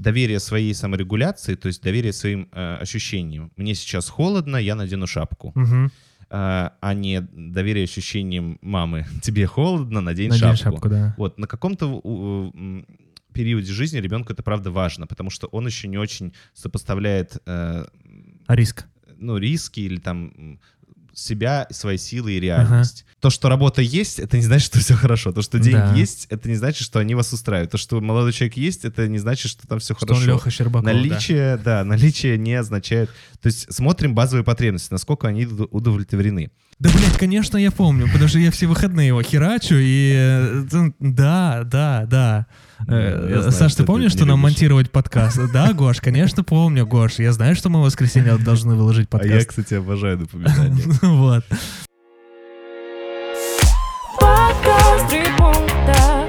доверие своей саморегуляции, то есть доверие своим э, ощущениям. Мне сейчас холодно, я надену шапку. Мгм. Э, а не доверие ощущениям мамы. Тебе холодно, надень, Надень шапку. шапку, да. Вот, на каком-то м, периоде жизни ребенку это правда важно, потому что он еще не очень сопоставляет э, А риск? ну, риски или там себя, свои силы и реальность. То, что работа есть, это не значит, что все хорошо. То, что деньги Да. есть, это не значит, что они вас устраивают. То, что молодой человек есть, это не значит, что там все Что хорошо. он Леха Щербаков, да. Наличие, да. наличие не означает... То есть смотрим базовые потребности, насколько они уд- удовлетворены. Да, блядь, конечно, я помню, потому что я все выходные его херачу, и... э, т- Да, да, да. Э, Я знаю, Саш, ты помнишь, ты что нам любишь. монтировать подкаст? Да, Гош, конечно, помню, Гош. Я знаю, что мы в воскресенье должны выложить А я, подкаст. кстати, обожаю напоминания. Вот. Подкаст три пункта,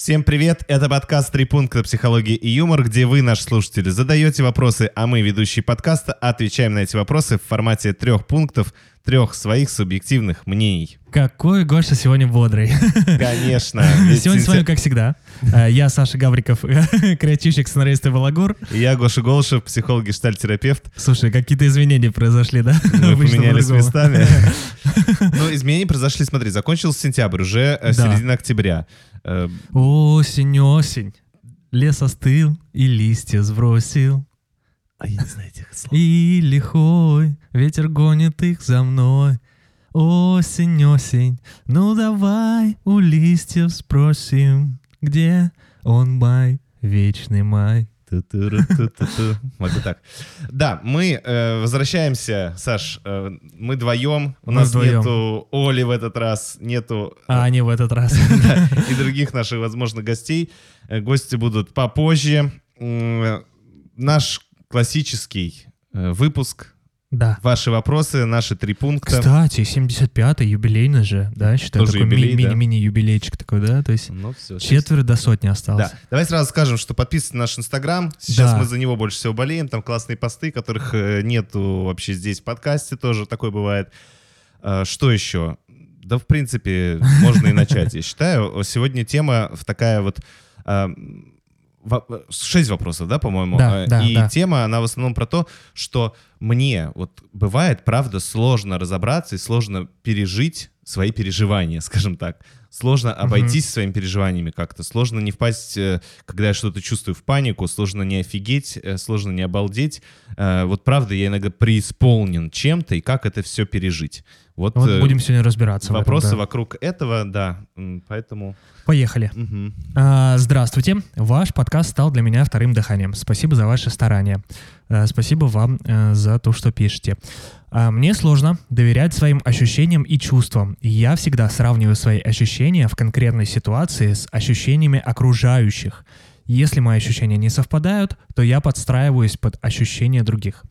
Всем привет, это подкаст «Три пункта психологии и юмор», где вы, наши слушатели, задаете вопросы, а мы, ведущие подкаста, отвечаем на эти вопросы в формате трех пунктов, трех своих субъективных мнений. Какой Гоша сегодня бодрый. Конечно. Сегодня с вами, как всегда, я, Саша Гавриков, креативщик, сценарист и балагур. Я Гоша Голышев, психолог, гештальтерапевт. Слушай, какие-то изменения произошли, да? Мы поменялись местами. Ну, изменения произошли, смотри, закончился сентябрь, уже э, середина октября. Э, Осень, осень, лес остыл и листья сбросил. А я не знаю этих слов. И лихой ветер гонит их за мной. Осень, осень, ну давай у листьев спросим, где он май, вечный май. Могу так. Да, мы э, возвращаемся, Саш, э, мы вдвоем. У Мы нас вдвоем. нету Оли в этот раз, нету э, А не в этот раз. да, и других наших, возможно, гостей. Э, Гости будут попозже. М, Наш классический э, выпуск. Да. Ваши вопросы, наши три пункта. Кстати, 75-й юбилейный же, да, считаю, Тоже такой ми- юбилей, да. мини-мини-юбилейчик такой, да, то есть Ну, все. четверть до сотни осталось. Да. Давай сразу скажем, что подписывайтесь на наш Инстаграм. Сейчас Да. мы за него больше всего болеем. Там классные посты, которых э, нету вообще здесь в подкасте тоже. Такое бывает. А, Что еще? Да, в принципе, можно и начать, я считаю. Сегодня тема в такая вот... Шесть вопросов, да, по-моему? Да, А, да, И да. тема, она в основном про то, что мне вот бывает, правда, сложно разобраться и сложно пережить свои переживания, скажем так. Сложно обойтись своими переживаниями как-то. Сложно не впасть, э, когда я что-то чувствую в панику. Сложно не офигеть, э, сложно не обалдеть. Э, Вот правда, я иногда преисполнен чем-то, и как это все пережить. Вот, Вот э, будем сегодня разбираться. в этом, вопросы да. вокруг этого, да. Поэтому... Поехали. мгм. А, Здравствуйте. Ваш подкаст стал для меня вторым дыханием. Спасибо за ваши старания. А, Спасибо вам э, за то, что пишете. А, Мне сложно доверять своим ощущениям и чувствам. Я всегда сравниваю свои ощущения в конкретной ситуации с ощущениями окружающих. Если мои ощущения не совпадают, то я подстраиваюсь под ощущения других.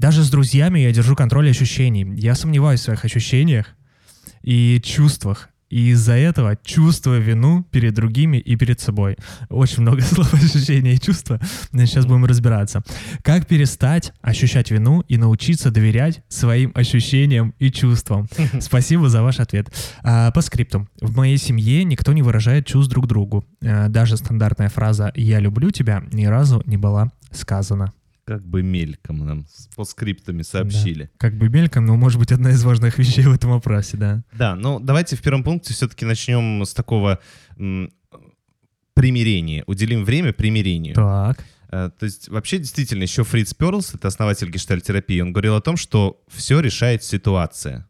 Даже с друзьями я держу контроль ощущений. Я сомневаюсь в своих ощущениях и чувствах. И из-за этого чувствую вину перед другими и перед собой. Очень много слов ощущения и чувства. Сейчас будем разбираться. Как перестать ощущать вину и научиться доверять своим ощущениям и чувствам? Спасибо за ваш ответ. А, по скрипту. В моей семье никто не выражает чувств друг другу. А, даже стандартная фраза «я люблю тебя» ни разу не была сказана. Как бы мельком нам с постскриптами сообщили. Как бы мельком, но может быть одна из важных вещей в этом вопросе, да. Да, ну давайте в первом пункте все-таки начнем с такого примирения. Уделим время примирению. Так. Э, То есть вообще действительно еще Фриц Перлс, это основатель гештальтерапии, он говорил о том, что все решает ситуация.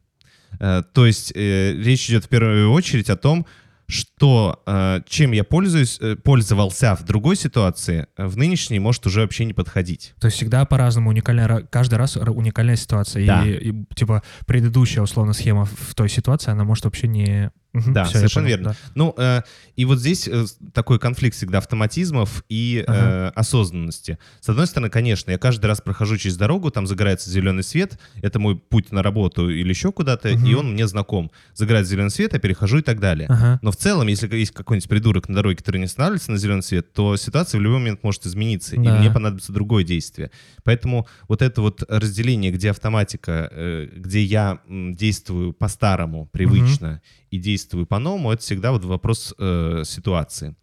Э, То есть э, речь идет в первую очередь о том, что э, чем я пользуюсь, э, пользовался в другой ситуации, э, в нынешней может уже вообще не подходить. То есть всегда по-разному уникальная, каждый раз ра- уникальная ситуация. Да. И, и, типа предыдущая условно схема в той ситуации, она может вообще не Мгм, Да, совершенно понял, верно. да. Ну, э, и вот здесь э, такой конфликт всегда автоматизмов и э, Ага. осознанности. С одной стороны, конечно, я каждый раз прохожу через дорогу, там загорается зеленый свет, это мой путь на работу или еще куда-то, Мгм. и он мне знаком. Загорает зеленый свет, я перехожу и так далее. Ага. Но в целом, если есть какой-нибудь придурок на дороге, который не останавливается на зеленый свет, то ситуация в любой момент может измениться, и Да. мне понадобится другое действие. Поэтому вот это вот разделение, где автоматика, э, где я действую по-старому, привычно, и действую по-новому, это всегда вот вопрос э, ситуации.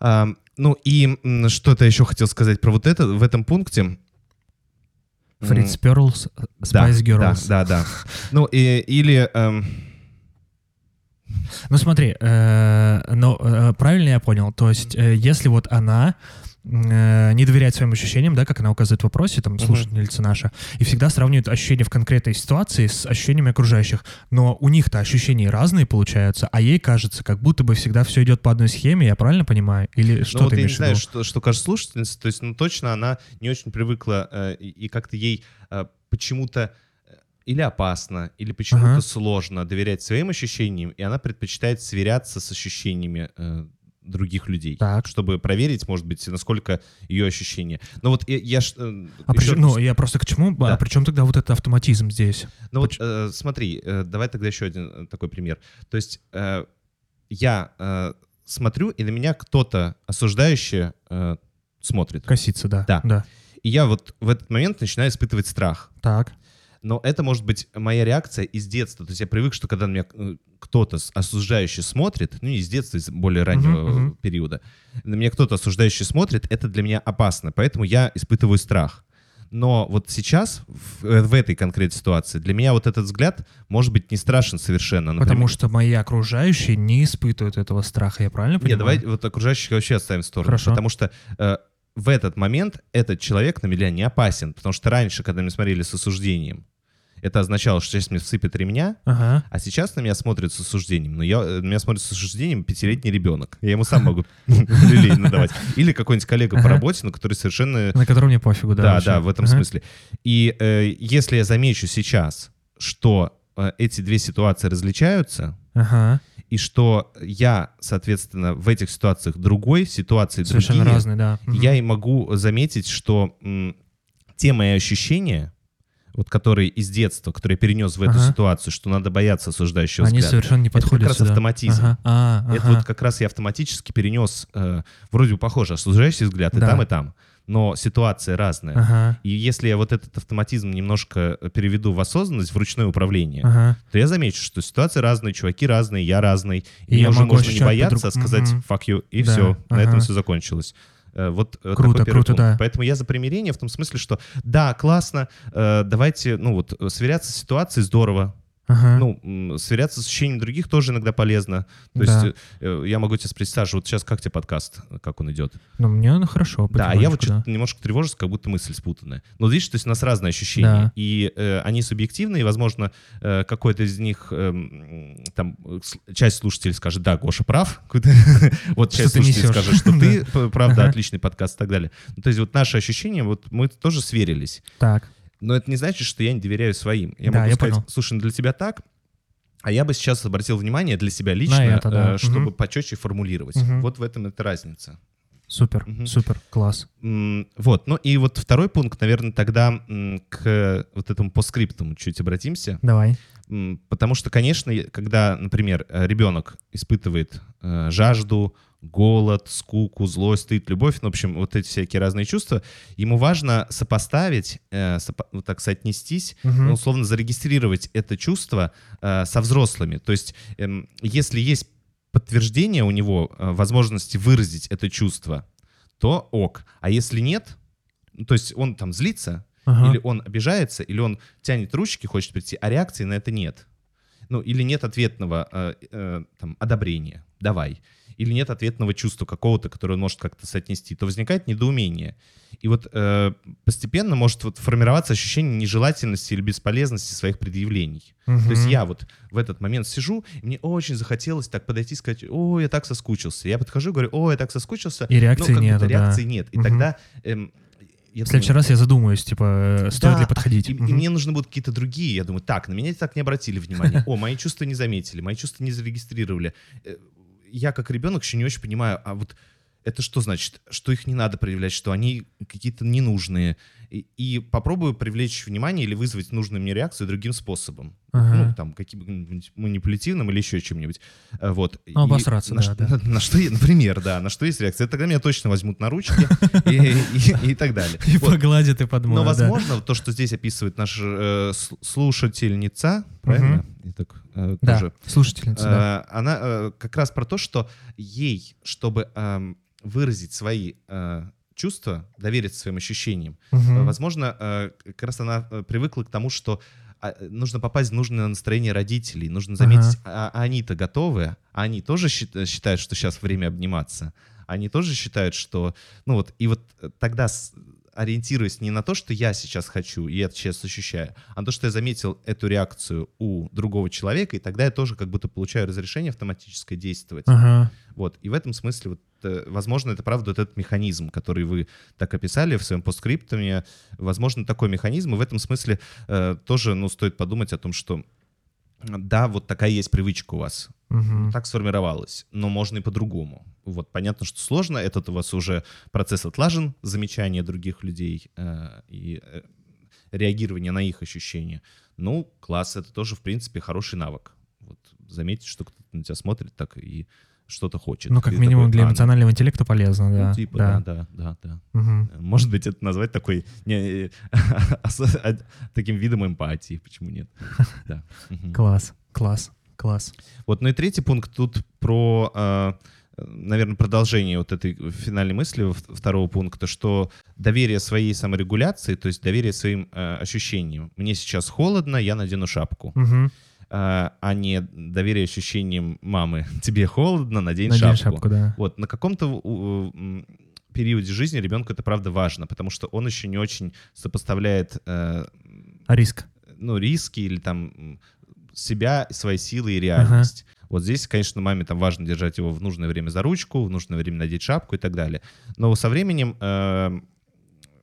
А, ну и что-то еще хотел сказать про вот это в этом пункте. Фриц Перлс, да, Spice Girls. Да, да, да. Ну, и- или... эм, Ну смотри, э, ну э, правильно я понял, то есть э, если вот она э, не доверяет своим ощущениям, да, как она указывает в вопросе, там, слушательница наша, и всегда сравнивает ощущения в конкретной ситуации с ощущениями окружающих, но у них-то ощущения разные получаются, а ей кажется, как будто бы всегда все идет по одной схеме, я правильно понимаю? Или что ну, вот ты я не имеешь знаю, что, что кажется слушательнице, то есть, ну, точно она не очень привыкла, э, и, и как-то ей э, почему-то э, или опасно, или почему-то Ага. сложно доверять своим ощущениям, и она предпочитает сверяться с ощущениями э, других людей, Так. чтобы проверить, может быть, насколько ее ощущения. Но вот я, я э, А при еще раз- ну, я просто к чему? Да. А при чем тогда вот этот автоматизм здесь? Ну вот э, смотри, э, давай тогда еще один э, такой пример. То есть э, я э, смотрю, и на меня кто-то осуждающий э, смотрит. Коситься, да. Да. Да. И я вот в этот момент начинаю испытывать страх. Так. Но это может быть моя реакция из детства. То есть я привык, что когда на меня э, кто-то осуждающий смотрит, ну из детства, из более раннего Мгм, мгм. периода, на меня кто-то осуждающий смотрит, это для меня опасно. Поэтому я испытываю страх. Но вот сейчас, в, э, в этой конкретной ситуации, для меня вот этот взгляд может быть не страшен совершенно. Например- Потому что мои окружающие не испытывают этого страха, я правильно Нет, понимаю? давай вот окружающих вообще оставим в сторону. Хорошо. Потому что э, в этот момент этот человек на меня не опасен. Потому что раньше, когда меня смотрели с осуждением, это означало, что сейчас мне всыпят ремня, Ага. а сейчас на меня смотрят с осуждением. Но я, э, на меня смотрит с осуждением пятилетний ребенок. Я ему сам могу люлей надавать. Или какой-нибудь коллега по работе, ну, который совершенно... На котором мне пофигу, да. Да, да, в этом смысле. И э, если я замечу сейчас, что э, эти две ситуации различаются, Ага. и что я, соответственно, в этих ситуациях другой, ситуации Совершенно другие, разные, да. Мгм. я и могу заметить, что м, те мои ощущения, вот которые из детства, которые я перенес в эту Ага. ситуацию, что надо бояться осуждающего Они взгляда. совершенно не это подходят как раз сюда. автоматизм. Ага. А, Это ага. вот как раз я автоматически перенес, э, вроде бы похоже, осуждающий взгляд и Да. там, и там, но ситуация разная. Ага. И если я вот этот автоматизм немножко переведу в осознанность, в ручное управление, Ага. то я замечу, что ситуации разные, чуваки разные, я разный. И И мне я уже можно не бояться, а сказать Мгм. fuck you, и Да, все. На этом ага. все закончилось. Э, Вот э, Круто, круто, да. Поэтому я за примирение в том смысле, что да, классно, э, давайте, ну вот, сверяться с ситуацией здорово. Ага. Ну, сверяться с ощущением других тоже иногда полезно. То Да. есть э, э, я могу тебя спросить, Саша, вот сейчас как тебе подкаст, как он идет? Ну, мне ну, хорошо. Да, а я вот что-то немножко тревожусь, как будто мысль спутанная. Но видишь, то есть у нас разные ощущения, Да. и э, они субъективные, и, возможно, э, какой-то из них, эм, там, э, часть слушателей скажет, да, Гоша прав, вот часть слушателей скажет, что ты, правда, отличный подкаст и так далее. Ну, то есть вот наши ощущения, вот мы тоже сверились. Так. Но это не значит, что я не доверяю своим. Я Да, могу я сказать, понял. слушай, ну для тебя так, а я бы сейчас обратил внимание для себя лично, это, да. э, чтобы Мгм. почетче формулировать. Мгм. Вот в этом это разница. Супер, Мгм. супер, класс. Вот, ну и вот второй пункт, наверное, тогда к вот этому постскриптуму чуть обратимся. Давай. Потому что, конечно, когда, например, ребенок испытывает э, жажду, голод, скуку, злость, стыд, любовь, ну, в общем, вот эти всякие разные чувства, ему важно сопоставить, э, сопо- вот так соотнестись, Мгм. ну, условно зарегистрировать это чувство э, со взрослыми. То есть, эм, если есть подтверждение у него э, возможности выразить это чувство, то ок. А если нет, ну, то есть он там злится, Ага. или он обижается, или он тянет ручки, хочет прийти, а реакции на это нет. Ну, или нет ответного э, э, там, одобрения, давай. Или нет ответного чувства какого-то, которое он может как-то соотнести, то возникает недоумение. И вот э, постепенно может вот формироваться ощущение нежелательности или бесполезности своих предъявлений. То есть я вот в этот момент сижу, и мне очень захотелось так подойти и сказать, о, я так соскучился. Я подхожу и говорю, о, я так соскучился. И реакции ну, нету, будто да. реакции нет. И Мгм. тогда эм, В следующий раз я задумаюсь, типа, э, стоит Да, ли подходить. И, и Мгм. мне нужны будут какие-то другие. Я думаю, так, на меня так не обратили внимания. О, мои чувства не заметили, мои чувства не зарегистрировали. Я как ребенок еще не очень понимаю, а вот это что значит? Что их не надо проявлять, что они какие-то ненужные. И, и попробую привлечь внимание или вызвать нужную мне реакцию другим способом. Ага. Ну, там, каким-нибудь манипулятивным или еще чем-нибудь. Э, Вот. Ну, И обосраться, на, да, да. На, на что, например, да, на что есть реакция. Тогда меня точно возьмут на ручки и, и- и так далее. И Вот. погладит, и подмоет, Но, возможно, то, что здесь описывает наша э, слушательница, правильно? Так, э, Да, тоже, слушательница, да. она э, как раз про то, что ей, чтобы эм, выразить свои чувства, довериться своим ощущениям, э, возможно, э, как раз она э, привыкла к тому, что а, нужно попасть в нужное настроение родителей, нужно заметить, а, а они-то готовы, а они тоже счит- считают, что сейчас время обниматься, они тоже считают, что, ну вот, и вот тогда ориентируясь не на то, что я сейчас хочу и это сейчас ощущаю, а на то, что я заметил эту реакцию у другого человека, и тогда я тоже как будто получаю разрешение автоматическое действовать. Ага. Вот. И в этом смысле, вот, э, возможно, это правда вот этот механизм, который вы так описали в своем постскриптуме. Возможно, такой механизм. И в этом смысле э, тоже ну, стоит подумать о том, что да, вот такая есть привычка у вас. Мгм. Так сформировалась, но можно и по-другому. Вот понятно, что сложно. Этот у вас уже процесс отлажен, замечание других людей э, и э, реагирование на их ощущения. Ну, класс, это тоже, в принципе, хороший навык. Вот заметить, что кто-то на тебя смотрит так и что-то хочет. Ну, как И минимум такой, для «А, ну, эмоционального интеллекта полезно, ну, да. типа, да, да, да, да. Мгм. Может быть, это назвать такой не, а- таким видом эмпатии, почему нет? Да. Мгм. Класс, класс, класс. Вот, ну и третий пункт тут про, наверное, продолжение вот этой финальной мысли второго пункта, что доверие своей саморегуляции, то есть доверие своим э, ощущениям. Мне сейчас холодно, я надену шапку. Мгм. А а не доверие ощущениям мамы. Тебе холодно, надень, Надень шапку. шапку, да. Вот, на каком-то периоде жизни ребенку это правда важно, потому что он еще не очень сопоставляет э, А риск? ну, риски или там себя, свои силы и реальность. Вот здесь, конечно, маме там важно держать его в нужное время за ручку, в нужное время надеть шапку и так далее. Но со временем э,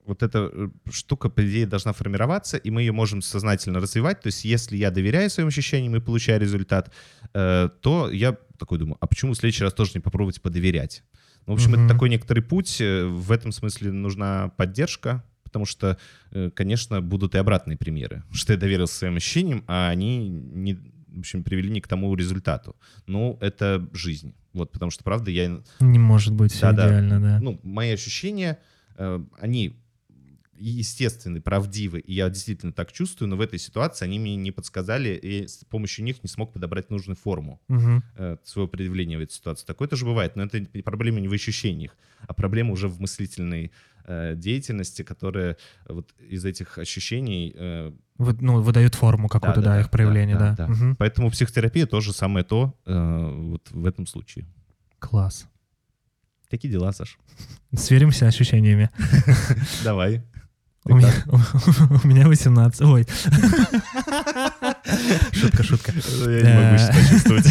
вот эта э, штука, по идее, должна формироваться, и мы ее можем сознательно развивать. То есть если я доверяю своим ощущениям и получаю результат, э, то я такой думаю, а почему в следующий раз тоже не попробовать подоверять? Ну, в общем, Мгм. это такой некоторый путь. Э, В этом смысле нужна поддержка, потому что, э, конечно, будут и обратные примеры, что я доверился своим ощущениям, а они не, в общем, привели не к тому результату. Ну, это жизнь. Вот, потому что, правда, я Не может быть все Да-да. идеально, да. ну, мои ощущения, они естественны, правдивы, и я действительно так чувствую, но в этой ситуации они мне не подсказали, и с помощью них не смог подобрать нужную форму э, своего предъявления в этой ситуации. Такое тоже бывает, но это проблема не в ощущениях, а проблема уже в мыслительной э, деятельности, которая вот из этих ощущений... э, Вот, ну, выдают форму какую-то, да, Да-да-да, их проявление, да. да, да. Мгм. Поэтому психотерапия тоже самое то э, вот в этом случае. Класс. Такие дела, Саш. Сверимся ощущениями. Давай. Ты У меня, у меня 18. Ой. Шутка, шутка. Я не могу Э, себя чувствовать.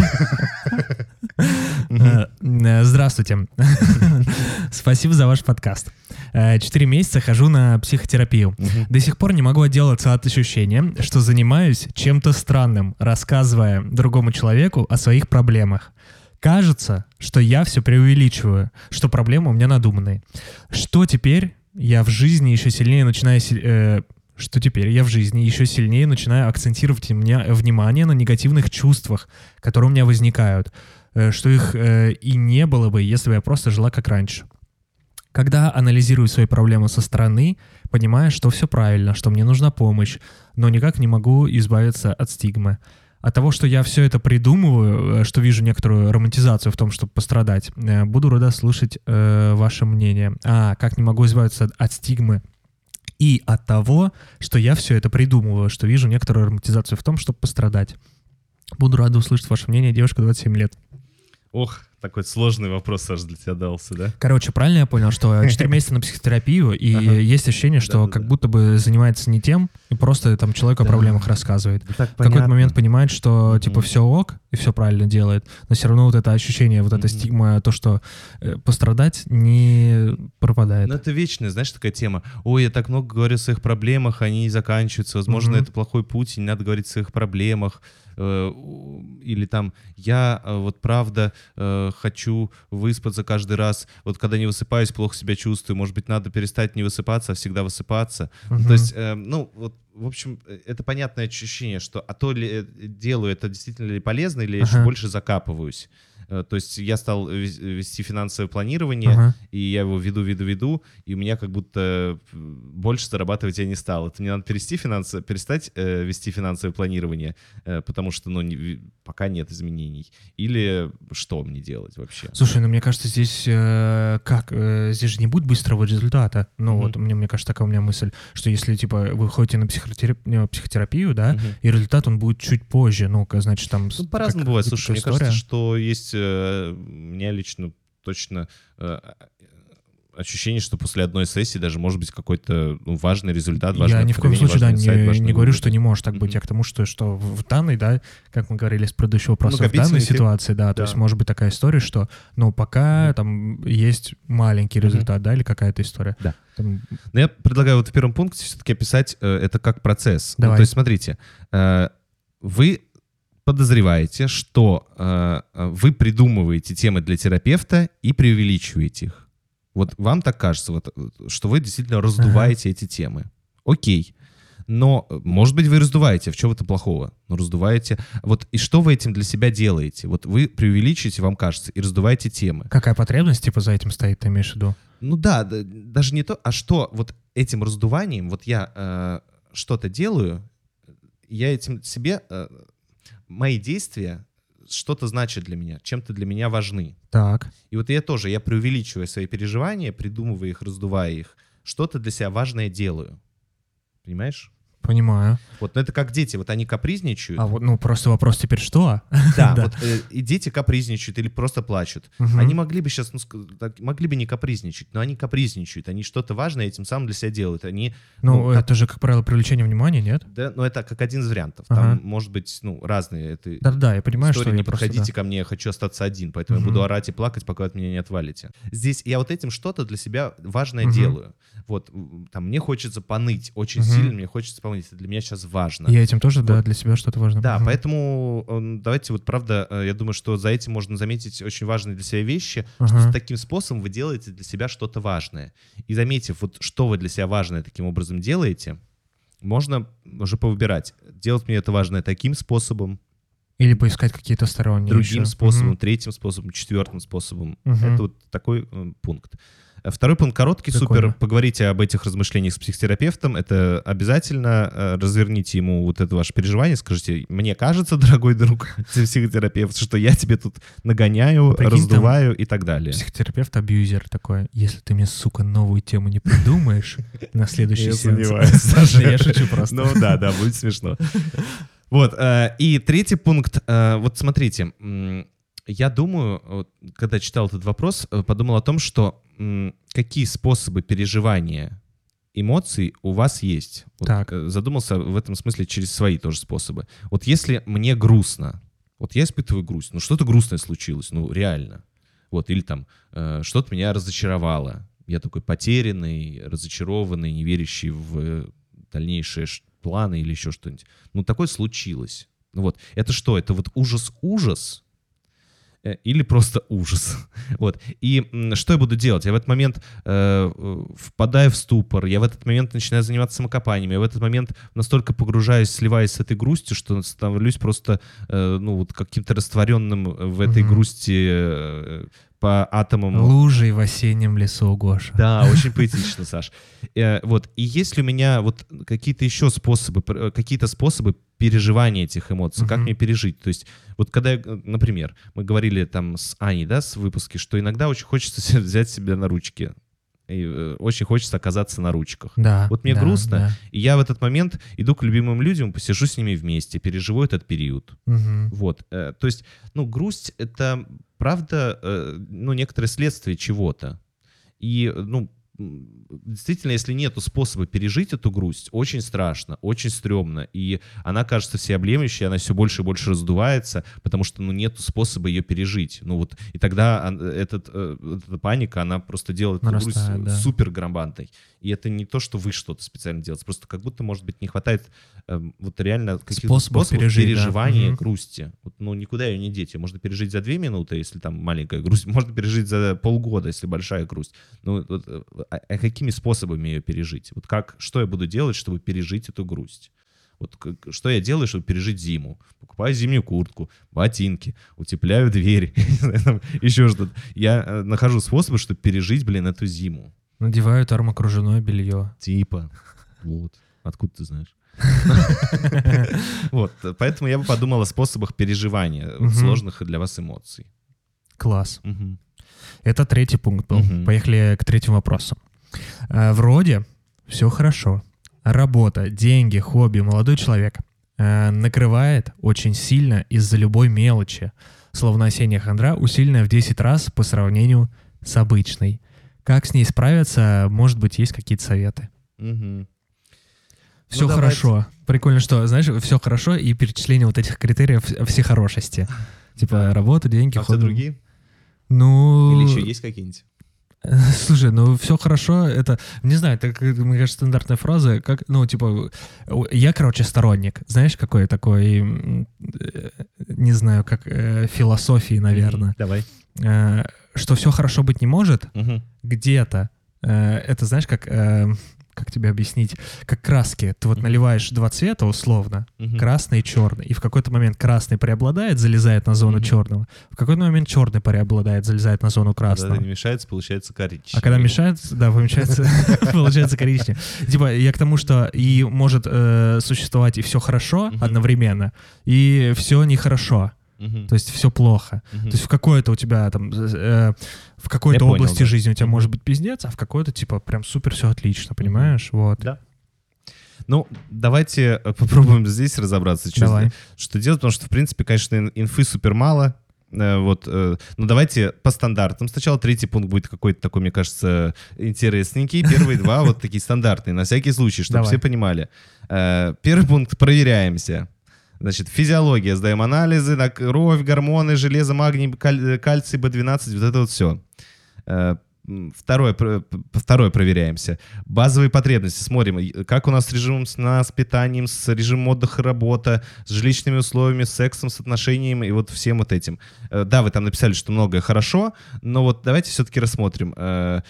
Э, э, Здравствуйте. Спасибо за ваш подкаст. Четыре месяца хожу на психотерапию. До сих пор не могу отделаться от ощущения, что занимаюсь чем-то странным, рассказывая другому человеку о своих проблемах. Кажется, что я все преувеличиваю, что проблемы у меня надуманные. Что теперь я в жизни еще сильнее начинаю... э, что теперь я в жизни еще сильнее начинаю акцентировать мне внимание на негативных чувствах, которые у меня возникают, э, что их э, и не было бы, если бы я просто жила как раньше. Когда анализирую свои проблемы со стороны, понимаю, что все правильно, что мне нужна помощь, но никак не могу избавиться от стигмы. От того, что я все это придумываю, э, что вижу некоторую романтизацию в том, чтобы пострадать, э, буду рада слушать э, ваше мнение. А, как не могу избавиться от стигмы и от того, что я все это придумываю, что вижу некоторую романтизацию в том, чтобы пострадать. Буду рада услышать ваше мнение, девушка 27 лет. Ох, Такой сложный вопрос, Саш, для тебя дался, да? Короче, правильно я понял, что 4 месяца на психотерапию, и Ага. есть ощущение, что как будто бы занимается не тем, и просто там человек о Да. проблемах рассказывает. В какой-то момент понимает, что типа все ок, и все правильно делает, но все равно вот это ощущение, вот эта стигма, то, что э, пострадать не пропадает. Ну, это вечная, знаешь, такая тема. Ой, я так много говорю о своих проблемах, они не заканчиваются. Возможно, это плохой путь, и не надо говорить о своих проблемах. Э, Или там, я э, вот правда э, хочу выспаться каждый раз. Вот когда не высыпаюсь, плохо себя чувствую. Может быть, надо перестать не высыпаться, а всегда высыпаться. Мгм. То есть, ну, вот, в общем, это понятное ощущение, что а то ли делаю, это действительно ли полезно, или я еще Ага. больше закапываюсь. Э, То есть я стал вес- вести финансовое планирование, Ага. и я его веду, веду, веду, и у меня как будто э, больше зарабатывать я не стал. Это мне надо перести финансы, перестать э, вести финансовое планирование, э, потому что, ну, не- пока нет изменений. Или что мне делать вообще? Слушай, ну мне кажется, здесь э, как? Э, здесь же не будет быстрого результата. Ну Мгм. вот мне, мне кажется, такая у меня мысль, что если типа вы ходите на психотерап- э, психотерапию, да, Мгм. и результат он будет чуть позже, ну, значит, там... Ну, по-разному бывает. Слушай, мне история. кажется, что есть... э, меня лично точно э, ощущение, что после одной сессии даже может быть какой-то ну, важный результат, Я ни в коем случае, да, инсайт, не, говорю, что не может так быть. Мгм. Я к тому, что, что в в данной, да, как мы говорили с предыдущего вопроса, в Накопительный данной эффект. ситуации, да, то Да. есть может быть такая история, что, ну, пока Мгм. там есть маленький результат, да, или какая-то история. Да. Там- Но я предлагаю вот в первом пункте все-таки описать э, это как процесс. Ну, Давай. то есть, смотрите, э, вы подозреваете, что э, э, вы придумываете темы для терапевта и преувеличиваете их. Вот вам так кажется, вот, что вы действительно раздуваете эти темы. Окей. Но, э, может быть, вы раздуваете. В чем это плохого? Ну, раздуваете. Вот и что вы этим для себя делаете? Вот вы преувеличиваете, вам кажется, и раздуваете темы. Какая потребность, типа, за этим стоит, ты имеешь в виду? Ну да, да, даже не то, а что вот этим раздуванием, вот я э, что-то делаю, я этим себе, э, мои действия что-то значат для меня, чем-то для меня важны. Так. И вот я тоже, я преувеличиваю свои переживания, придумывая их, раздувая их, что-то для себя важное делаю. Понимаешь? Понимаю. Вот, ну это как дети, вот они капризничают. А вот, ну, просто вопрос теперь что? да, да. вот э, и дети капризничают или просто плачут. Мгм. Они могли бы сейчас, ну, так, могли бы не капризничать, но они капризничают, они что-то важное этим самым для себя делают. Они, Ну, ну, как- это же, как правило, привлечение внимания, нет? да, ну это как один из вариантов. Ага. Там может быть, ну, разные. Это Да-да, я понимаю, история, что не просто, подходите да. ко мне, я хочу остаться один, поэтому Мгм. я буду орать и плакать, пока вы от меня не отвалите. Здесь я вот этим что-то для себя важное Мгм. делаю. Вот, там, мне хочется поныть, очень Мгм. сильно мне хочется это для меня сейчас важно. Я этим тоже, да, Вот. для себя что-то важно. Да, Мгм. поэтому м, давайте вот правда, э, я думаю, что за этим можно заметить очень важные для себя вещи, Ага. что таким способом вы делаете для себя что-то важное. И заметив, вот что вы для себя важное таким образом делаете, можно уже повыбирать. Делать мне это важное таким способом, Или поискать какие-то сторонние другим еще. способом, Мгм. третьим способом, четвертым способом. Мгм. Это вот такой э, пункт. Второй пункт короткий, Прикольно. супер. Поговорите об этих размышлениях с психотерапевтом. Это обязательно. Э, Разверните ему вот это ваше переживание. Скажите, мне кажется, дорогой друг, психотерапевт, что я тебе тут нагоняю, Прикинь, раздуваю и так далее. Психотерапевт-абьюзер такой, если ты мне, сука, новую тему не придумаешь на следующий сеанс. Я шучу просто. Ну да, да, будет смешно. Вот, э, и третий пункт. э, Вот смотрите, я думаю, вот, когда читал этот вопрос, э, подумал о том, что м, какие способы переживания эмоций у вас есть. Вот, Так. э, Задумался в этом смысле через свои тоже способы. Вот если мне грустно, вот я испытываю грусть, ну что-то грустное случилось, ну реально. Вот, или там э, что-то меня разочаровало. Я такой потерянный, разочарованный, не верящий в дальнейшие планы или еще что-нибудь. Ну, такое случилось. Ну вот, это что? Это вот ужас-ужас? Э, Или просто ужас. Вот. И что я буду делать? Я в этот момент э, э, впадаю в ступор, я в этот момент начинаю заниматься самокопанием, я в этот момент настолько погружаюсь, сливаюсь с этой грустью, что становлюсь просто э, ну, вот каким-то растворенным в этой Мгм. грусти э, по атомам Лужи в осеннем лесу, Гоша. да, очень поэтично, Саш. Э, Вот. И есть ли у меня вот какие-то еще способы, э, какие-то способы переживания этих эмоций, как Мгм. мне пережить? То есть вот когда, я, э, например, мы говорили там с Аней, да, с выпуски, что иногда очень хочется взять себя на ручки. И э, очень хочется оказаться на ручках. Да. Вот мне да, грустно, да. И я в этот момент иду к любимым людям, посижу с ними вместе, переживу этот период. Мгм. Вот. э, То есть, ну, грусть — это, правда, э, ну, некоторое следствие чего-то. И, ну, действительно, если нету способа пережить эту грусть, очень страшно, очень стрёмно. И она кажется всеобъемлющей, она все больше и больше раздувается, потому что, ну, нету способа ее пережить. Ну, вот, и тогда этот, э, эта паника, она просто делает эту грусть Нарастает, да. супер громадной. И это не то, что вы что-то специально делаете, просто как будто, может быть, не хватает эм, вот реально каких-то Способов способов, пережить, да. переживания Мгм. грусти. Вот, ну, никуда ее не деть. Ее можно пережить за две минуты, если там маленькая грусть. Можно пережить за полгода, если большая грусть. Ну, вот, э, а, а какими способами ее пережить? Вот как, что я буду делать, чтобы пережить эту грусть? Вот как- что я делаю, чтобы пережить зиму? Покупаю зимнюю куртку, ботинки, утепляю там еще что-то. Я э, нахожу способы, чтобы пережить, блин, эту зиму. Надеваю термокружевное белье. Типа. Вот. Откуда ты знаешь? Вот, поэтому я бы подумал о способах переживания сложных для вас эмоций. Класс. Это третий пункт был. Мгм. Поехали к третьему вопросу. Э, Вроде все хорошо. Работа, деньги, хобби, молодой человек. Э, Накрывает очень сильно из-за любой мелочи. Словно осенняя хандра, усиленная в 10 раз по сравнению с обычной. Как с ней справиться? Может быть, есть какие-то советы? Мгм. Все Ну, давайте. хорошо. Прикольно, что, знаешь, все хорошо и перечисление вот этих критериев всехорошести. Типа работа, деньги, А хобби. другие? Ну... Или еще есть какие-нибудь? Слушай, ну все хорошо, это, не знаю, это, мне кажется, стандартная фраза, как, ну, типа, я, короче, сторонник, знаешь, какой такой, э, не знаю, как э, философии, наверное. Давай. Э, что все хорошо быть не может, где-то, это, знаешь, как, как тебе объяснить, как краски, ты вот наливаешь два цвета условно, Мгм. красный и черный. И в какой-то момент красный преобладает, залезает на зону Мгм. черного. В какой-то момент черный преобладает, залезает на зону красного. это не мешается, получается коричневый. А когда мешает, да, получается, получается коричневый. Типа, я к тому, что и может э, существовать и все хорошо одновременно, и все нехорошо. Мгм. То есть все плохо. Мгм. То есть в какой-то у тебя там, э, в какой-то Я понял, области да. жизни у тебя может быть пиздец, а в какой-то типа прям супер все отлично, понимаешь? Вот. Да. Ну, давайте э, попробуем здесь разобраться, что, Давай. что делать, потому что, в принципе, конечно, ин- инфы супер мало. Э, Вот, э, ну давайте по стандартам. Сначала третий пункт будет какой-то такой, мне кажется, интересненький. Первые два вот такие стандартные, на всякий случай, чтобы Давай. все понимали. Первый пункт проверяемся. Значит, физиология, сдаем анализы на кровь, гормоны, железо, магний, каль- э, кальций, B12, вот это вот все. Второе, второе проверяемся. Базовые потребности. Смотрим, и как у нас с режимом сна, с питанием, с режимом отдыха, работа, с жилищными условиями, с сексом, с отношениями и вот всем вот этим. Э, Да, вы там написали, что многое хорошо, но вот давайте все-таки рассмотрим. Э,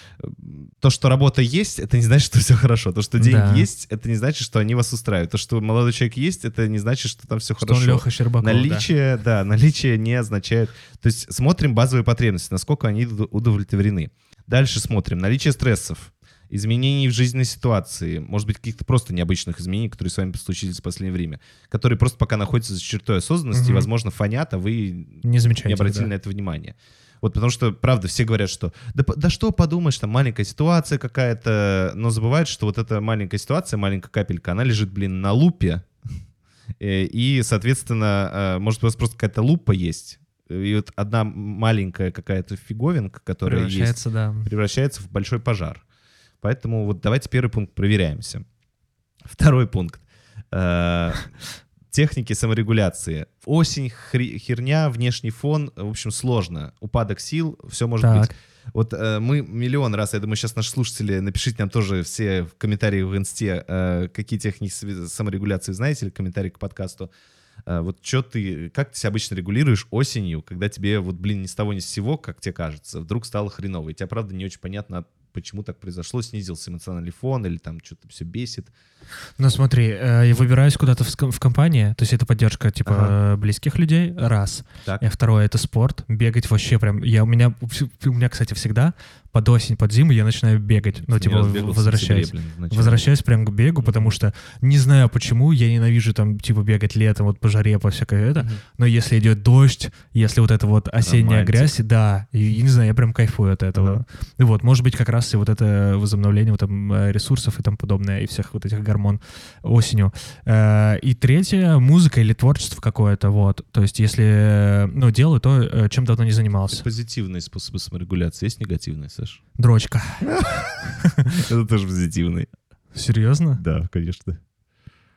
То, что работа есть, это не значит, что все хорошо. То, что деньги Да. есть, это не значит, что они вас устраивают. То, что молодой человек есть, это не значит, что там все Что хорошо. он Леха Щербаков, да. Наличие, да. наличие не означает... То есть смотрим базовые потребности, насколько они уд- удовлетворены. Дальше смотрим наличие стрессов, изменений в жизненной ситуации, может быть, каких-то просто необычных изменений, которые с вами случились в последнее время, которые просто пока находятся за чертой осознанности, и, Мгм. возможно, фонят, а вы Не замечаете. не обратили да. на это внимание. Вот потому что, правда, все говорят, что да, да что подумаешь, там маленькая ситуация какая-то, но забывают, что вот эта маленькая ситуация, маленькая капелька, она лежит, блин, на лупе, Э, и, соответственно, э, может, у вас просто какая-то лупа есть, и вот одна маленькая какая-то фиговинка, которая есть, Превращается, да. превращается в большой пожар. Поэтому вот давайте первый пункт проверяемся. Второй пункт. Э, Техники саморегуляции. Осень, херня, внешний фон, в общем, сложно. Упадок сил, все может Так. быть. Вот э, мы миллион раз, я думаю, сейчас наши слушатели, напишите нам тоже все в комментариях в инсте, э, какие техники саморегуляции знаете, или комментарии к подкасту. Э, вот что ты, как ты себя обычно регулируешь осенью, когда тебе вот, блин, ни с того ни с сего, как тебе кажется, вдруг стало хреново, и тебе, правда, не очень понятно, почему так произошло, снизился эмоциональный фон, или там что-то все бесит. Ну смотри, э, я выбираюсь куда-то в компании, то есть это поддержка типа Ага. э, близких людей, раз. Так. И второе это спорт, бегать вообще прям. Я у меня у меня, кстати, всегда под осень, под зиму я начинаю бегать. Ну, типа, возвращаюсь. сентябре, блин. Возвращаюсь прям к бегу, потому что не знаю почему, я ненавижу там, типа, бегать летом, вот по жаре, по всякое это. Мгм. Но если идет дождь, если вот это вот осенняя Романтик. грязь, да, и, и не знаю, я прям кайфую от этого. И вот, может быть, как раз и вот это возобновление вот там э, ресурсов и тому подобное, и всех вот этих гормон осенью. Э, И третье, музыка или творчество какое-то, вот. То есть, если, э, ну, делаю то, чем давно не занимался. Позитивные способы саморегуляции. Есть негативные, Саш? Дрочка. Это тоже позитивный. Серьезно? Да, конечно.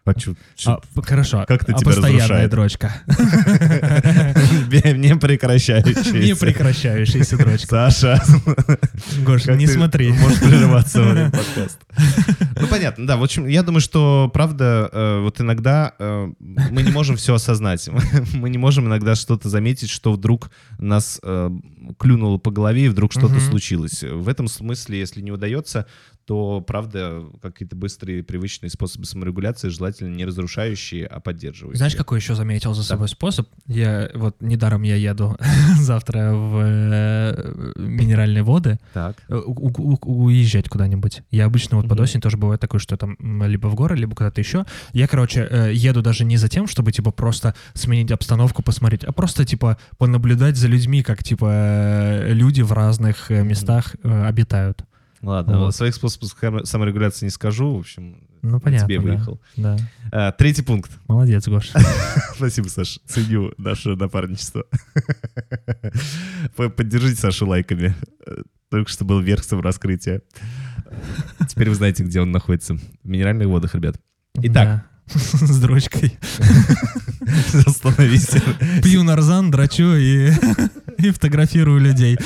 А чё? А, хорошо. Как ты а тебя постоянная разрушает? дрочка. Не прекращающийся. Не прекращающаяся дрочка. Саша, Гош, не смотри. Можешь прерываться во время подкаста. Ну, понятно, да. В общем, я думаю, что, правда, э, вот иногда э, мы не можем все осознать. Мы не можем иногда что-то заметить, что вдруг нас э, клюнуло по голове, и вдруг что-то Мгм. случилось. В этом смысле, если не удается, то, правда, какие-то быстрые привычные способы саморегуляции желательно не разрушающие, а поддерживающие. Знаешь, какой еще заметил за собой способ? Я вот недаром я еду завтра в э, минеральные воды Так. э, у- у- уезжать куда-нибудь. Я обычно вот под Мгм. осень тоже бывает такое, что там либо в горы, либо куда-то еще. Я, короче, э, еду даже не за тем, чтобы типа просто сменить обстановку, посмотреть, а просто типа понаблюдать за людьми, как типа люди в разных э, местах э, обитают. Ладно, Вот. своих способах хам- саморегуляции не скажу. В общем, Ну понятно. тебе да. выехал. Да. А, Третий пункт. Молодец, Гош. Спасибо, Саш. Ценю наше напарничество. Поддержите Сашу лайками. Э, Только что был верх самораскрытия. Теперь вы знаете, где он находится. В минеральных водах, ребят. Итак. Да. С дрочкой. Остановись. Пью нарзан, драчу и, и фотографирую людей.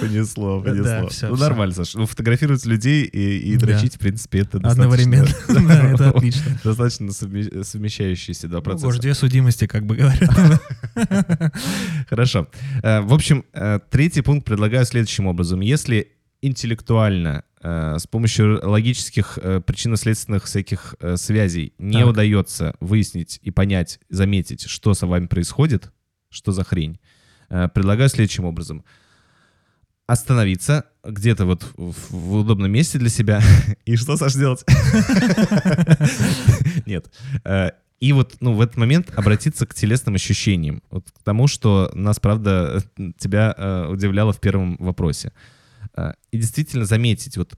Понесло, Да, понесло. всё, Ну, всё. нормально, Саш. Ну, фотографировать людей и, и Да. дрочить, в принципе, это достаточно... Одновременно. Да, это отлично. Достаточно совме- совмещающиеся два Ну, процесса. Гош, две судимости, как бы говорят. Хорошо. Э, В общем, э, третий пункт предлагаю следующим образом. Если интеллектуально с помощью логических э, причинно-следственных всяких э, связей не Так. удается выяснить и понять, заметить, что с вами происходит, что за хрень, э, предлагаю следующим образом. Остановиться где-то вот в, в удобном месте для себя. И что, Саш, делать? Нет. Э, И вот ну, в этот момент обратиться к телесным ощущениям. Вот к тому, что нас, правда, э, тебя э, удивляло в первом вопросе. Э, И действительно заметить, вот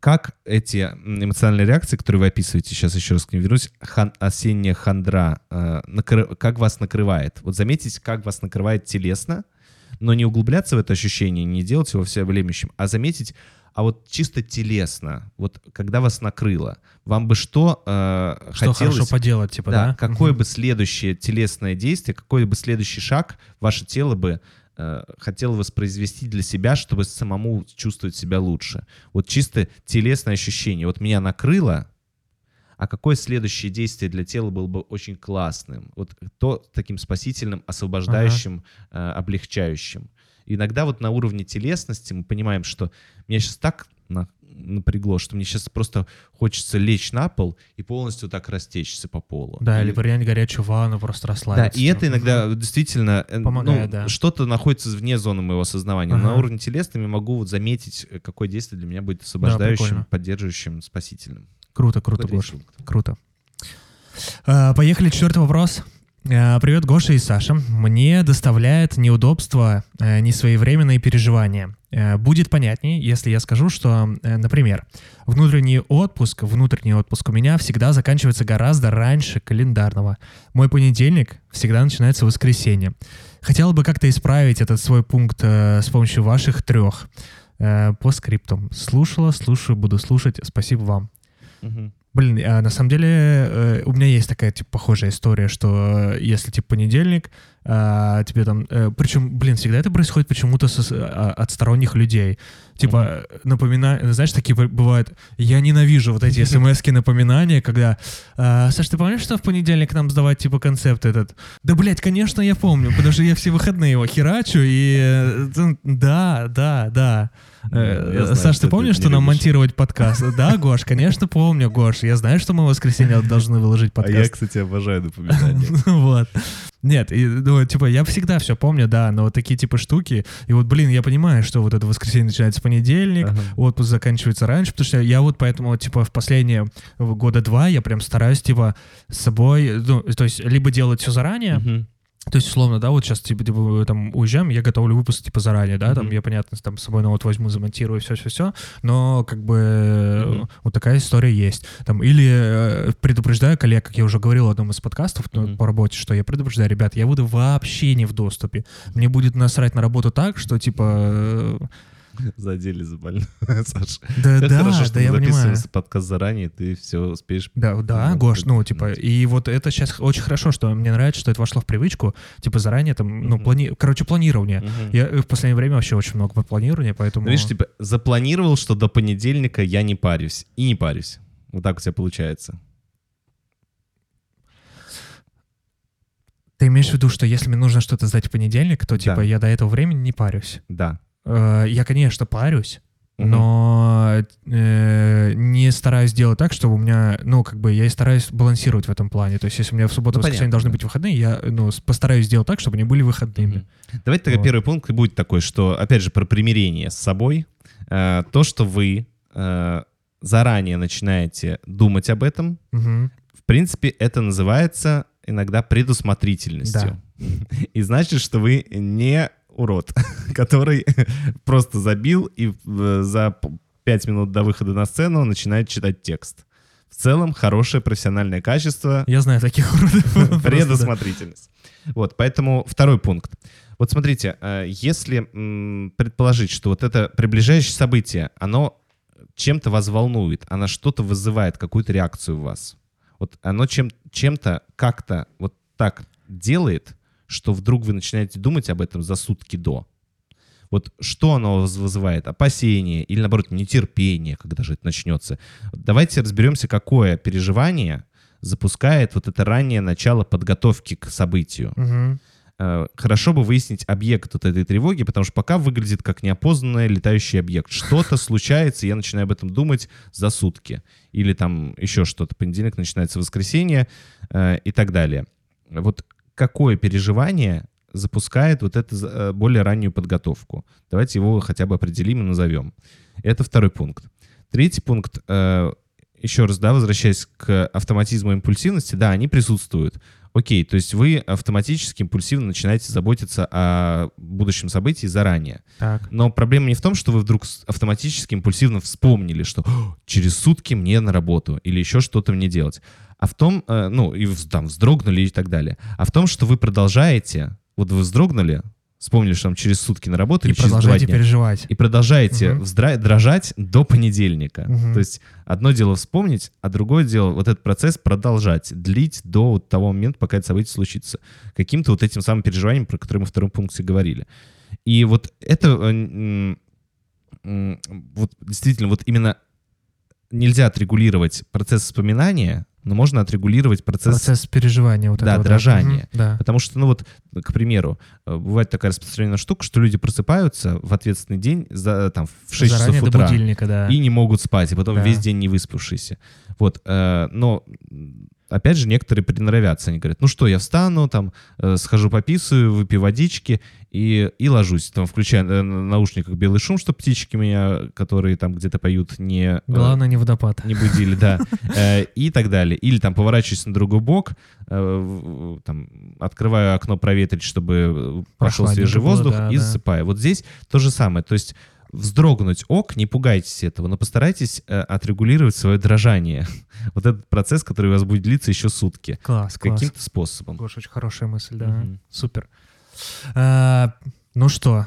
как эти эмоциональные реакции, которые вы описываете, сейчас еще раз к ним вернусь, хан- осенняя хандра, э, накры- как вас накрывает. Вот заметить, как вас накрывает телесно, но не углубляться в это ощущение, не делать его всеобъемлющим, а заметить, а вот чисто телесно, вот когда вас накрыло, вам бы что э, Что хотелось... хорошо поделать, типа, да, да? какое Мгм. бы следующее телесное действие, какой бы следующий шаг ваше тело бы э, хотело воспроизвести для себя, чтобы самому чувствовать себя лучше. Вот чисто телесное ощущение. Вот меня накрыло, а какое следующее действие для тела было бы очень классным? Вот то таким спасительным, освобождающим, э, облегчающим. Иногда вот на уровне телесности мы понимаем, что меня сейчас так на- напрягло, что мне сейчас просто хочется лечь на пол и полностью так растечься по полу. Да, Или- или принять горячую ванну, просто да, расслабиться. и это иногда действительно э, Помогает, ну, да. что-то находится вне зоны моего сознания. Ага. На уровне телесном я могу вот заметить, э, какое действие для меня будет освобождающим, прикольно. поддерживающим, спасительным. Круто, круто, Третий Гош. пункт. Круто. А, Поехали, четвертый вопрос. А, Привет, Гоша и Саша. Мне доставляет неудобства э, несвоевременные переживания. Э, Будет понятнее, если я скажу, что, э, например, внутренний отпуск, внутренний отпуск у меня всегда заканчивается гораздо раньше календарного. Мой понедельник всегда начинается в воскресенье. Хотел бы как-то исправить этот свой пункт э, с помощью ваших трех. Э, по скриптам. Слушала, слушаю, буду слушать. Спасибо вам. Мгм. Блин, а на самом деле э, у меня есть такая, типа, похожая история, что э, если, типа, понедельник, а, тебе там... причем, блин, всегда это происходит почему-то а, от сторонних людей. Типа, напомина... Знаешь, такие бывают... Я ненавижу вот эти смс напоминания, когда... а, Саш, ты помнишь, что в понедельник нам сдавать, типа, концепт этот? Да, блядь, конечно, я помню, потому что я все выходные его херачу, и... э, Да, да, да. Э, знаю, Саш, ты помнишь, что нам любишь. монтировать подкаст? Да, Гош, конечно, помню, Гош. Я знаю, что мы в воскресенье должны выложить А я, подкаст. кстати, обожаю напоминания. Вот. Нет, и, ну, типа, я всегда все помню, да, но вот такие типа штуки, и вот, блин, я понимаю, что вот это воскресенье начинается в понедельник, Ага. отпуск заканчивается раньше, потому что я вот поэтому, типа, в последние года два я прям стараюсь, типа, с собой, ну, то есть, либо делать все заранее, Мгм. То есть, условно, да, вот сейчас, типа, типа, там, уезжаем, я готовлю выпуск, типа, заранее, да, там, Мгм. я, понятно, там, с собой, вот возьму, замонтирую, все-все-все, но, как бы, Мгм. вот такая история есть. Там, или э, предупреждаю коллег, как я уже говорил в одном из подкастов Мгм. по работе, что я предупреждаю, ребят, я буду вообще не в доступе. Мне будет насрать на работу так, что, типа, э, Задели за больного, Саша. да, Это да, хорошо, да, что я мы понимаю. записываем подкаст заранее, ты все успеешь. Да, да, Ну, Гош, ну, типа, и вот это сейчас очень хорошо, что мне нравится, что это вошло в привычку, типа, заранее там, ну, плани... короче, планирование. Я э, в последнее время вообще очень много планирования, поэтому... Видишь, типа, запланировал, что до понедельника я не парюсь. И не парюсь. Вот так у тебя получается. Ты имеешь в виду, что если мне нужно что-то сдать в понедельник, то, типа, Да. я до этого времени не парюсь? Да. Э, Я, конечно, парюсь, Мгм. но э, не стараюсь делать так, чтобы у меня, ну, как бы, я и стараюсь балансировать в этом плане. То есть, если у меня в субботу Ну, воскресенье понятно, должны да. быть выходные, я, ну, постараюсь сделать так, чтобы они были выходными. Мгм. Давайте тогда Вот. первый пункт будет такой, что, опять же, про примирение с собой. Э, То, что вы э, заранее начинаете думать об этом, Мгм. в принципе, это называется иногда предусмотрительностью. И значит, что вы не урод, который просто забил и э, за пять минут до выхода на сцену начинает читать текст. В целом, хорошее профессиональное качество Я знаю таких уродов. Предусмотрительность. Вот, поэтому второй пункт. Вот смотрите, э, если предположить, что вот это приближающее событие, оно чем-то вас волнует, оно что-то вызывает, какую-то реакцию в вас. Вот оно чем, чем-то как-то вот так делает, что вдруг вы начинаете думать об этом за сутки до. Вот что оно вызывает? Опасение или, наоборот, нетерпение, когда же это начнется? Давайте разберемся, какое переживание запускает вот это раннее начало подготовки к событию. Э, Хорошо бы выяснить объект вот этой тревоги, потому что пока выглядит как неопознанный летающий объект. Что-то случается, я начинаю об этом думать за сутки. Или там еще что-то. Понедельник начинается воскресенье э, и так далее. Вот какое переживание запускает вот эту э, более раннюю подготовку? Давайте его хотя бы определим и назовем. Это второй пункт. Третий пункт, э, еще раз, да, возвращаясь к автоматизму и импульсивности, да, они присутствуют. Окей, то есть вы автоматически, импульсивно начинаете заботиться о будущем событии заранее. Так. Но проблема не в том, что вы вдруг автоматически, импульсивно вспомнили, что «О, через сутки мне на работу или еще что-то мне делать. А в том, э, ну, и там вздрогнули и так далее. А в том, что вы продолжаете, вот вы вздрогнули, вспомнили, что там через сутки на работу И или через два дня, переживать. и продолжаете Мгм. вздра- дрожать до понедельника. Мгм. То есть одно дело вспомнить, а другое дело вот этот процесс продолжать, длить до вот того момента, пока это событие случится. Каким-то вот этим самым переживанием, про которые мы в втором пункте говорили. И вот это э, вот действительно вот именно нельзя отрегулировать процесс вспоминания, но можно отрегулировать процесс Процесс переживания вот Да, этого. дрожания. Да. Потому что, ну вот, к примеру, э, бывает такая распространенная штука, что люди просыпаются в ответственный день за, там, в 6 Заранее часов утра да. и не могут спать, и потом Да. весь день не выспавшиеся. Вот, э, но опять же некоторые приноровятся, они говорят, ну что, я встану, там, э, схожу пописываю, выпью водички и, и ложусь, там, включая э, на наушниках белый шум, чтобы птички меня, которые там где-то поют, не... э, Главное не водопад. не будили, да, Э, и так далее. Или там поворачиваюсь на другой бок, э, там, открываю окно проветрить, чтобы э, пошел Прохладненько свежий было, воздух да, и да. засыпаю. Вот здесь то же самое. То есть вздрогнуть ок, не пугайтесь этого, но постарайтесь э, отрегулировать свое дрожание. Вот этот процесс, который у вас будет длиться еще сутки. Класс, класс. Каким-то способом. Гош, очень хорошая мысль, да. Супер. А, ну что,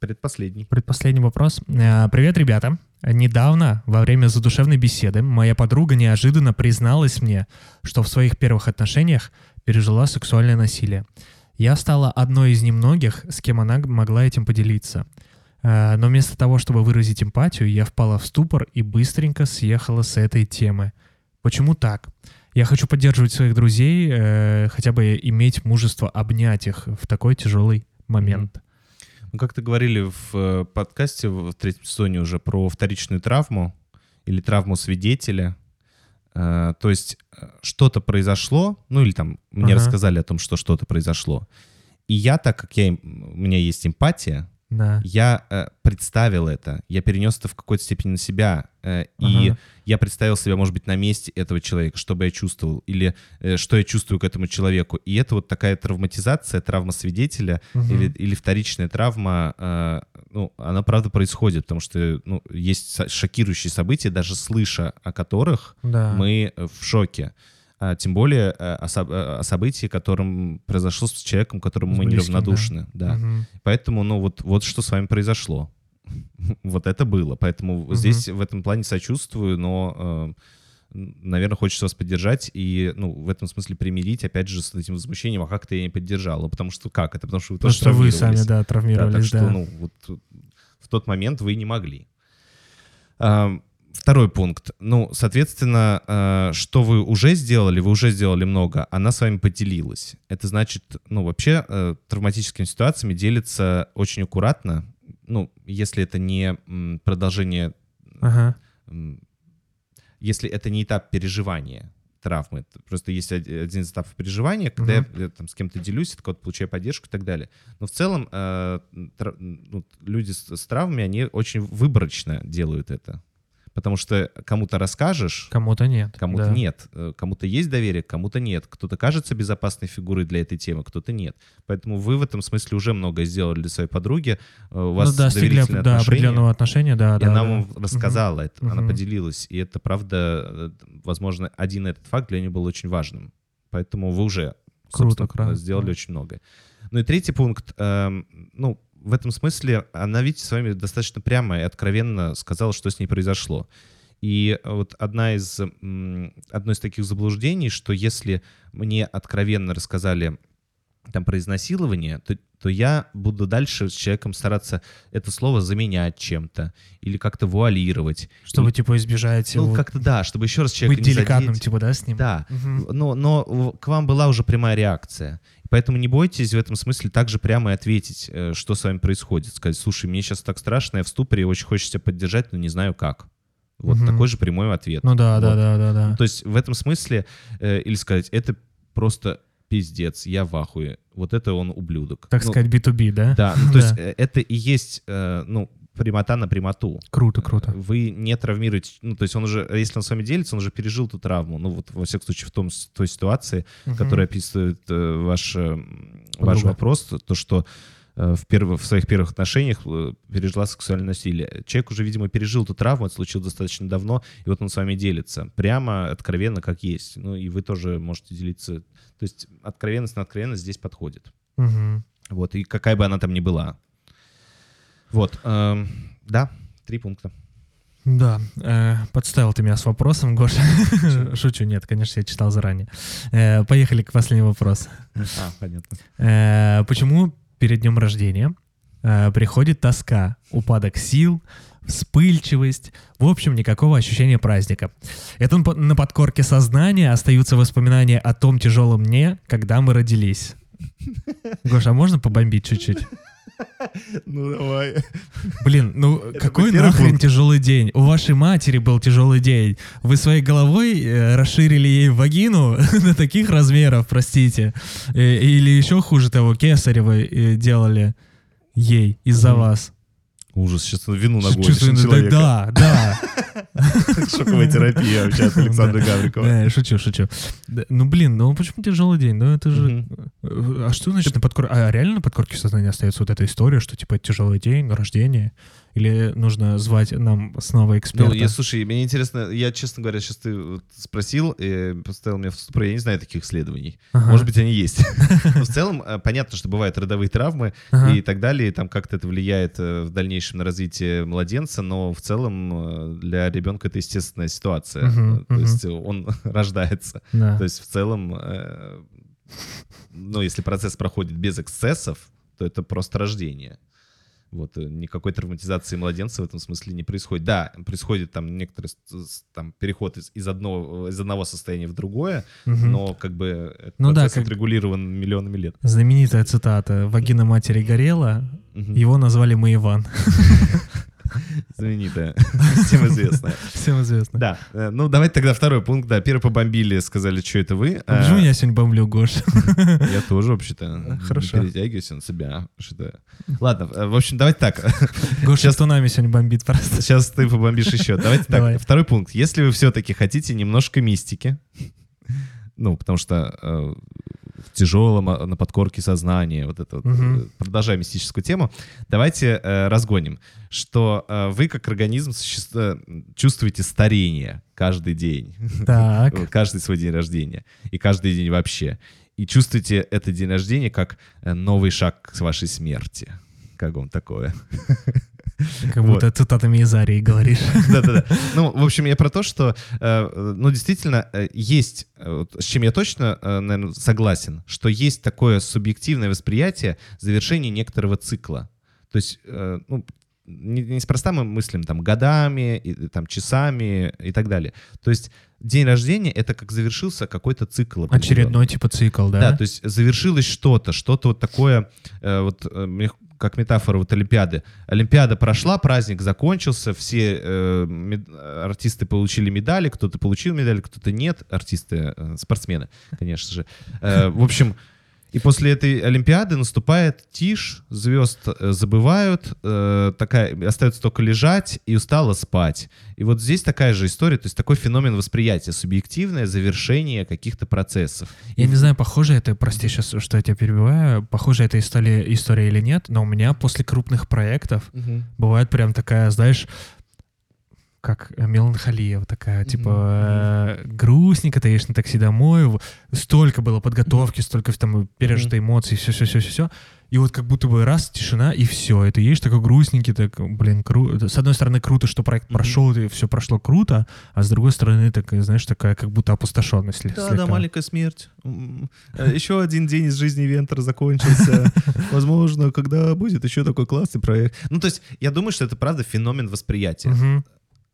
Предпоследний. предпоследний вопрос. А, Привет, ребята. Недавно, во время задушевной беседы, моя подруга неожиданно призналась мне, что в своих первых отношениях пережила сексуальное насилие. Я стала одной из немногих, с кем она могла этим поделиться. А, Но вместо того, чтобы выразить эмпатию, я впала в ступор и быстренько съехала с этой темы. Почему так? Я хочу поддерживать своих друзей, э, хотя бы иметь мужество обнять их в такой тяжелый момент. Ну, как-то говорили в э, подкасте в третьем сезоне уже про вторичную травму или травму свидетеля. Э, То есть э, что-то произошло, ну или там мне Ага. рассказали о том, что что-то произошло. И я, так как я, у меня есть эмпатия, Да. я э, представил это, я перенес это в какой-то степени на себя, э, и Ага. я представил себя, может быть, на месте этого человека, что бы я чувствовал, или э, что я чувствую к этому человеку. И это вот такая травматизация, травма свидетеля, Мгм. или, или вторичная травма, э, ну, она правда происходит, потому что ну, есть шокирующие события, даже слыша о которых Да. мы в шоке. А тем более э, о, э, о событии, которым произошло с человеком, которому С мы близким, неравнодушны. Да. Мгм. Поэтому, ну, вот, вот что с вами произошло. Вот это было. Поэтому Мгм. здесь в этом плане сочувствую, но, наверное, хочется вас поддержать и, ну, в этом смысле примирить, опять же, с этим возмущением, а как ты я не поддержала? Потому что как это? Потому что вы Потому тоже что вы сами, травмировались. да, Да, травмировались, так да. что, ну, вот в тот момент вы не могли. А, Второй пункт. Ну, соответственно, э, что вы уже сделали, вы уже сделали много, она с вами поделилась. Это значит, ну, вообще э, травматическими ситуациями делится очень аккуратно, ну, если это не продолжение, Ага. если это не этап переживания травмы. Просто есть од- один из этапов переживания, когда я э, там, с кем-то делюсь, от кого-то получаю поддержку и так далее. Но в целом э, ну, люди с, с травмами, они очень выборочно делают это. Потому что кому-то расскажешь, Кому-то нет. кому-то да. нет. Э, Кому-то есть доверие, кому-то нет. Кто-то кажется безопасной фигурой для этой темы, кто-то нет. Поэтому вы в этом смысле уже многое сделали для своей подруги. Э, У вас ну, достигли доверительные да, отношения. определенного отношения, да, И да. она да. вам рассказала это, она Мгм. поделилась. И это, правда, э, возможно, один этот факт для нее был очень важным. Поэтому вы уже, Круто, собственно, круто. сделали очень многое. Ну и третий пункт. эм, ну, в этом смысле она, видите, с вами достаточно прямо и откровенно сказала, что с ней произошло. И вот одна из, одно из таких заблуждений, что если мне откровенно рассказали там про изнасилование, то, то я буду дальше с человеком стараться это слово заменять чем-то или как-то вуалировать. Чтобы, И- типа, избежать ну, его, как-то да, чтобы еще раз человека быть не деликатным, задеть. типа, да, с ним? Да, Мгм. но, но к вам была уже прямая реакция. Поэтому не бойтесь в этом смысле также прямо и ответить, э, что с вами происходит. Сказать, слушай, мне сейчас так страшно, я в ступоре, очень хочется тебя поддержать, но не знаю как. Вот Мгм. такой же прямой ответ. Ну да, да, Вот. да, да, да. То есть в этом смысле, э, или сказать, это просто пиздец, я в ахуе. Вот это он ублюдок. Так Ну, сказать, B2B, да? Да, ну, то есть э, это и есть, э, ну, прямота на прямоту. Круто, круто. Вы не травмируете, ну, то есть он уже, если он с вами делится, он уже пережил ту травму. Ну, вот, во всяком случае, в том, той ситуации, Мгм. которая описывает э, ваш, э, ваш вопрос, то- то, что э, в, перво- в своих первых отношениях э, пережила сексуальное насилие. Человек уже, видимо, пережил эту травму, это случилось достаточно давно, и вот он с вами делится. Прямо, откровенно, как есть. Ну, и вы тоже можете делиться. То есть откровенность на откровенность здесь подходит. Мгм. Вот, и какая бы она там ни была. Вот, эм, да, три пункта. Да, э, подставил ты меня с вопросом, Гоша. Шучу, нет, конечно, я читал заранее. Э, поехали к последнему вопросу. А, понятно. Э, почему перед днем рождения э, приходит тоска, упадок сил, вспыльчивость, в общем, никакого ощущения праздника. Это на по- на подкорке сознания остаются воспоминания о том тяжелом дне, когда мы родились. Гоша, а можно побомбить чуть-чуть? Ну, давай. Блин, ну какой был первый нахрен пункт. тяжелый день? У вашей матери был тяжелый день. Вы своей головой э, расширили ей вагину до таких размеров, простите. Э, или еще хуже того, кесарево э, делали ей из-за Мгм. вас. Ужас, сейчас вину нагонишь на человека. да, да. Шоковая терапия вообще от Александра. Гаврикова. Да, шучу, шучу. Ну, блин, ну почему тяжелый день? Ну, это же... Э, А что значит на подкорке? А реально на подкорке сознания остается вот эта история, что типа тяжелый день, рождение? Или нужно звать нам снова эксперта? Ну, я, слушай, мне интересно, я, честно говоря, сейчас ты вот спросил, и поставил меня в ступор, я не знаю таких исследований. Ага, Может быть, они есть. Но в целом, э, понятно, что бывают родовые травмы и так далее, там как-то это влияет э, в дальнейшем на развитие младенца, но в целом э, для ребенка это естественная ситуация. То есть он рождается. Да. То есть в целом, ну, если процесс проходит без эксцессов, то это просто рождение. Вот, э, никакой травматизации младенца в этом смысле не происходит. Да, происходит там некоторый там, переход из, из, одного, из одного состояния в другое, Мгм. но как бы этот Ну да, как- отрегулирован миллионами лет. Знаменитая цитата «Вагина матери горела, Мгм. его назвали мы Иван». Знаменитая, всем известная. Всем известно. Да, э, ну давайте тогда второй пункт. Да, первый побомбили, сказали, что это вы. А Почему А, я сегодня бомблю, Гош? Я тоже вообще-то Хорошо. не перетягиваюсь на себя. Что-то... Ладно, э, в общем, давайте так. Гоша Сейчас- тунами сегодня бомбит просто. Сейчас ты побомбишь еще. Давайте Давай. так. Второй пункт. Если вы все-таки хотите немножко мистики, ну, потому что э, в тяжелом а, на подкорке сознания, вот это вот, э, продолжая мистическую тему, давайте э, разгоним, что э, вы как организм суще- э, чувствуете старение каждый день, Так. Каждый свой день рождения и каждый день вообще. И чувствуете этот день рождения как э, новый шаг к вашей смерти. Как вам такое? Как будто цитатами из Арии говоришь. Да-да-да. Ну, в общем, я про то, что, э, ну, действительно, э, есть, э, вот с чем я точно, наверное, согласен, что есть такое субъективное восприятие завершения некоторого цикла. То есть, ну, не- неспроста мы мыслим там годами, и, там часами и так далее. То есть день рождения — это как завершился какой-то цикл. Очередной типа цикл, Да, да? то есть завершилось что-то, что-то вот такое, э, вот э, мне как метафора вот Олимпиады. Олимпиада прошла, праздник закончился, все э, мед- артисты получили медали, кто-то получил медали, кто-то нет, артисты, э, спортсмены, конечно же. Э, в общем, и после этой Олимпиады наступает тишь, звезд э, забывают, э, такая, остается только лежать и устало спать. И вот здесь такая же история, то есть такой феномен восприятия, субъективное завершение каких-то процессов. Я не знаю, похоже это, прости сейчас, что я тебя перебиваю, похоже это история, история или нет, но у меня после крупных проектов бывает прям такая, знаешь, как э, меланхолия вот такая, типа э, грустненько, ты едешь на такси домой, столько было подготовки, столько там пережито эмоций, все-все-все-все, и вот как будто бы раз, тишина, и все, и ты едешь такой грустненький, так, блин, круто. С одной стороны, круто, что проект Мгм. прошел, и все прошло круто, а с другой стороны, такая, знаешь, такая как будто опустошенность Да, слегка. да, маленькая смерть. Э, Еще один день из жизни Вентера закончился. Возможно, когда будет еще такой классный проект. Ну, то есть, я думаю, что это правда феномен восприятия.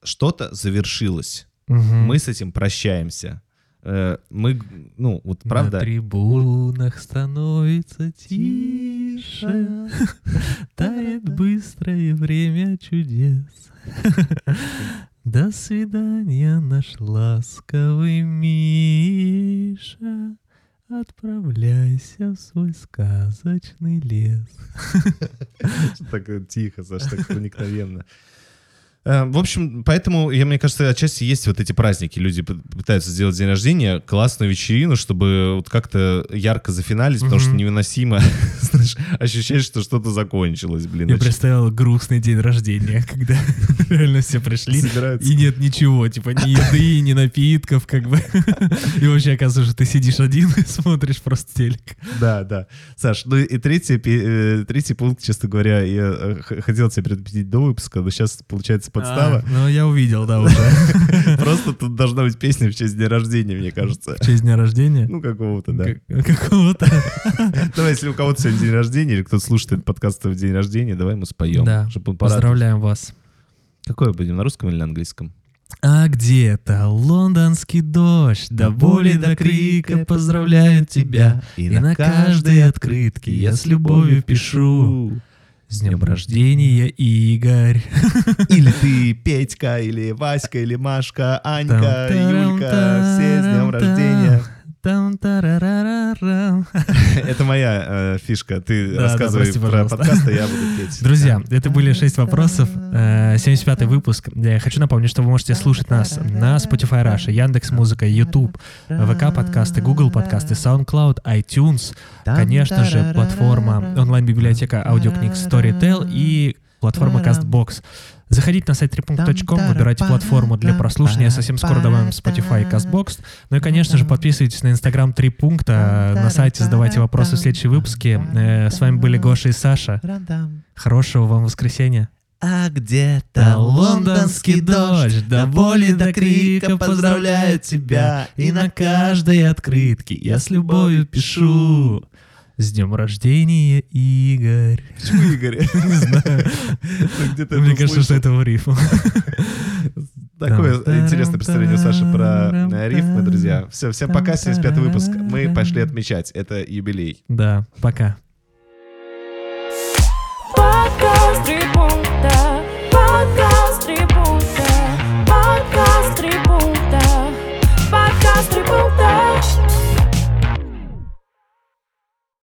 Что-то завершилось. Мгм. Мы с этим прощаемся. Э, Мы, ну, вот На правда... трибунах становится тише, тает быстрое время чудес. До свидания, наш ласковый Миша. Отправляйся в свой сказочный лес. Так э, тихо, Саш, так проникновенно. Э, В общем, поэтому, я, мне кажется, отчасти есть вот эти праздники. Люди пытаются сделать день рождения, классную вечерину, чтобы вот как-то ярко зафиналить, потому что невыносимо, знаешь, ощущаешь, что что-то закончилось, блин. Я представил грустный день рождения, когда реально все пришли, собираются. И нет ничего, типа ни еды, ни напитков, как бы. И вообще оказывается, что ты сидишь один и смотришь просто телек. Да, да. Саш, ну и третий, э, третий пункт, честно говоря, я э, хотел тебя предупредить до выпуска, но сейчас получается подстава. А, ну, я увидел, да, уже. Просто тут должна быть песня в честь дня рождения, мне кажется. В честь дня рождения. Ну, какого-то, да. Как- Какого-то. Давай, если у кого-то сегодня день рождения, или кто-то слушает этот подкаст в день рождения, давай мы споем. Да. Поздравляем вас. Какое будем, на русском или на английском? А где-то лондонский дождь, до боли, до крика поздравляют тебя. И на каждой открытке я с любовью пишу. С днем рождения, Игорь. Или ты, Петька, или Васька, или Машка, Анька, Юлька, все с днем рождения. Это моя э, фишка. Ты Да, да, рассказывай прости, про пожалуйста. подкаст, а я буду петь. Друзья, это были шесть вопросов, э, 75-й выпуск. Я хочу напомнить, что вы можете слушать нас на Spotify Russia, Яндекс Музыка, YouTube, ВК подкасты, Google подкасты, SoundCloud, iTunes, конечно же, платформа онлайн-библиотека аудиокниг Storytel и платформа CastBox. Заходите на сайт tripunkt.com, выбирайте платформу для прослушивания. Совсем скоро добавим Spotify и CastBox. Ну и, конечно же, подписывайтесь на Инстаграм Три пункта. На сайте задавайте вопросы в следующие выпуске. Э, С вами были Гоша и Саша. Хорошего вам воскресенья. А где-то лондонский дождь, до боли, до крика поздравляет тебя. И на каждой открытке я с любовью пишу. С днем рождения, Игорь. Почему Игорь? Не знаю. Мне кажется, что это в. Такое интересное представление Саши про э, рифмы, друзья. Все, всем пока, 75-й выпуск. Мы пошли отмечать. Это юбилей. Да, пока. Подкаст три пункта, подкаст три пункта.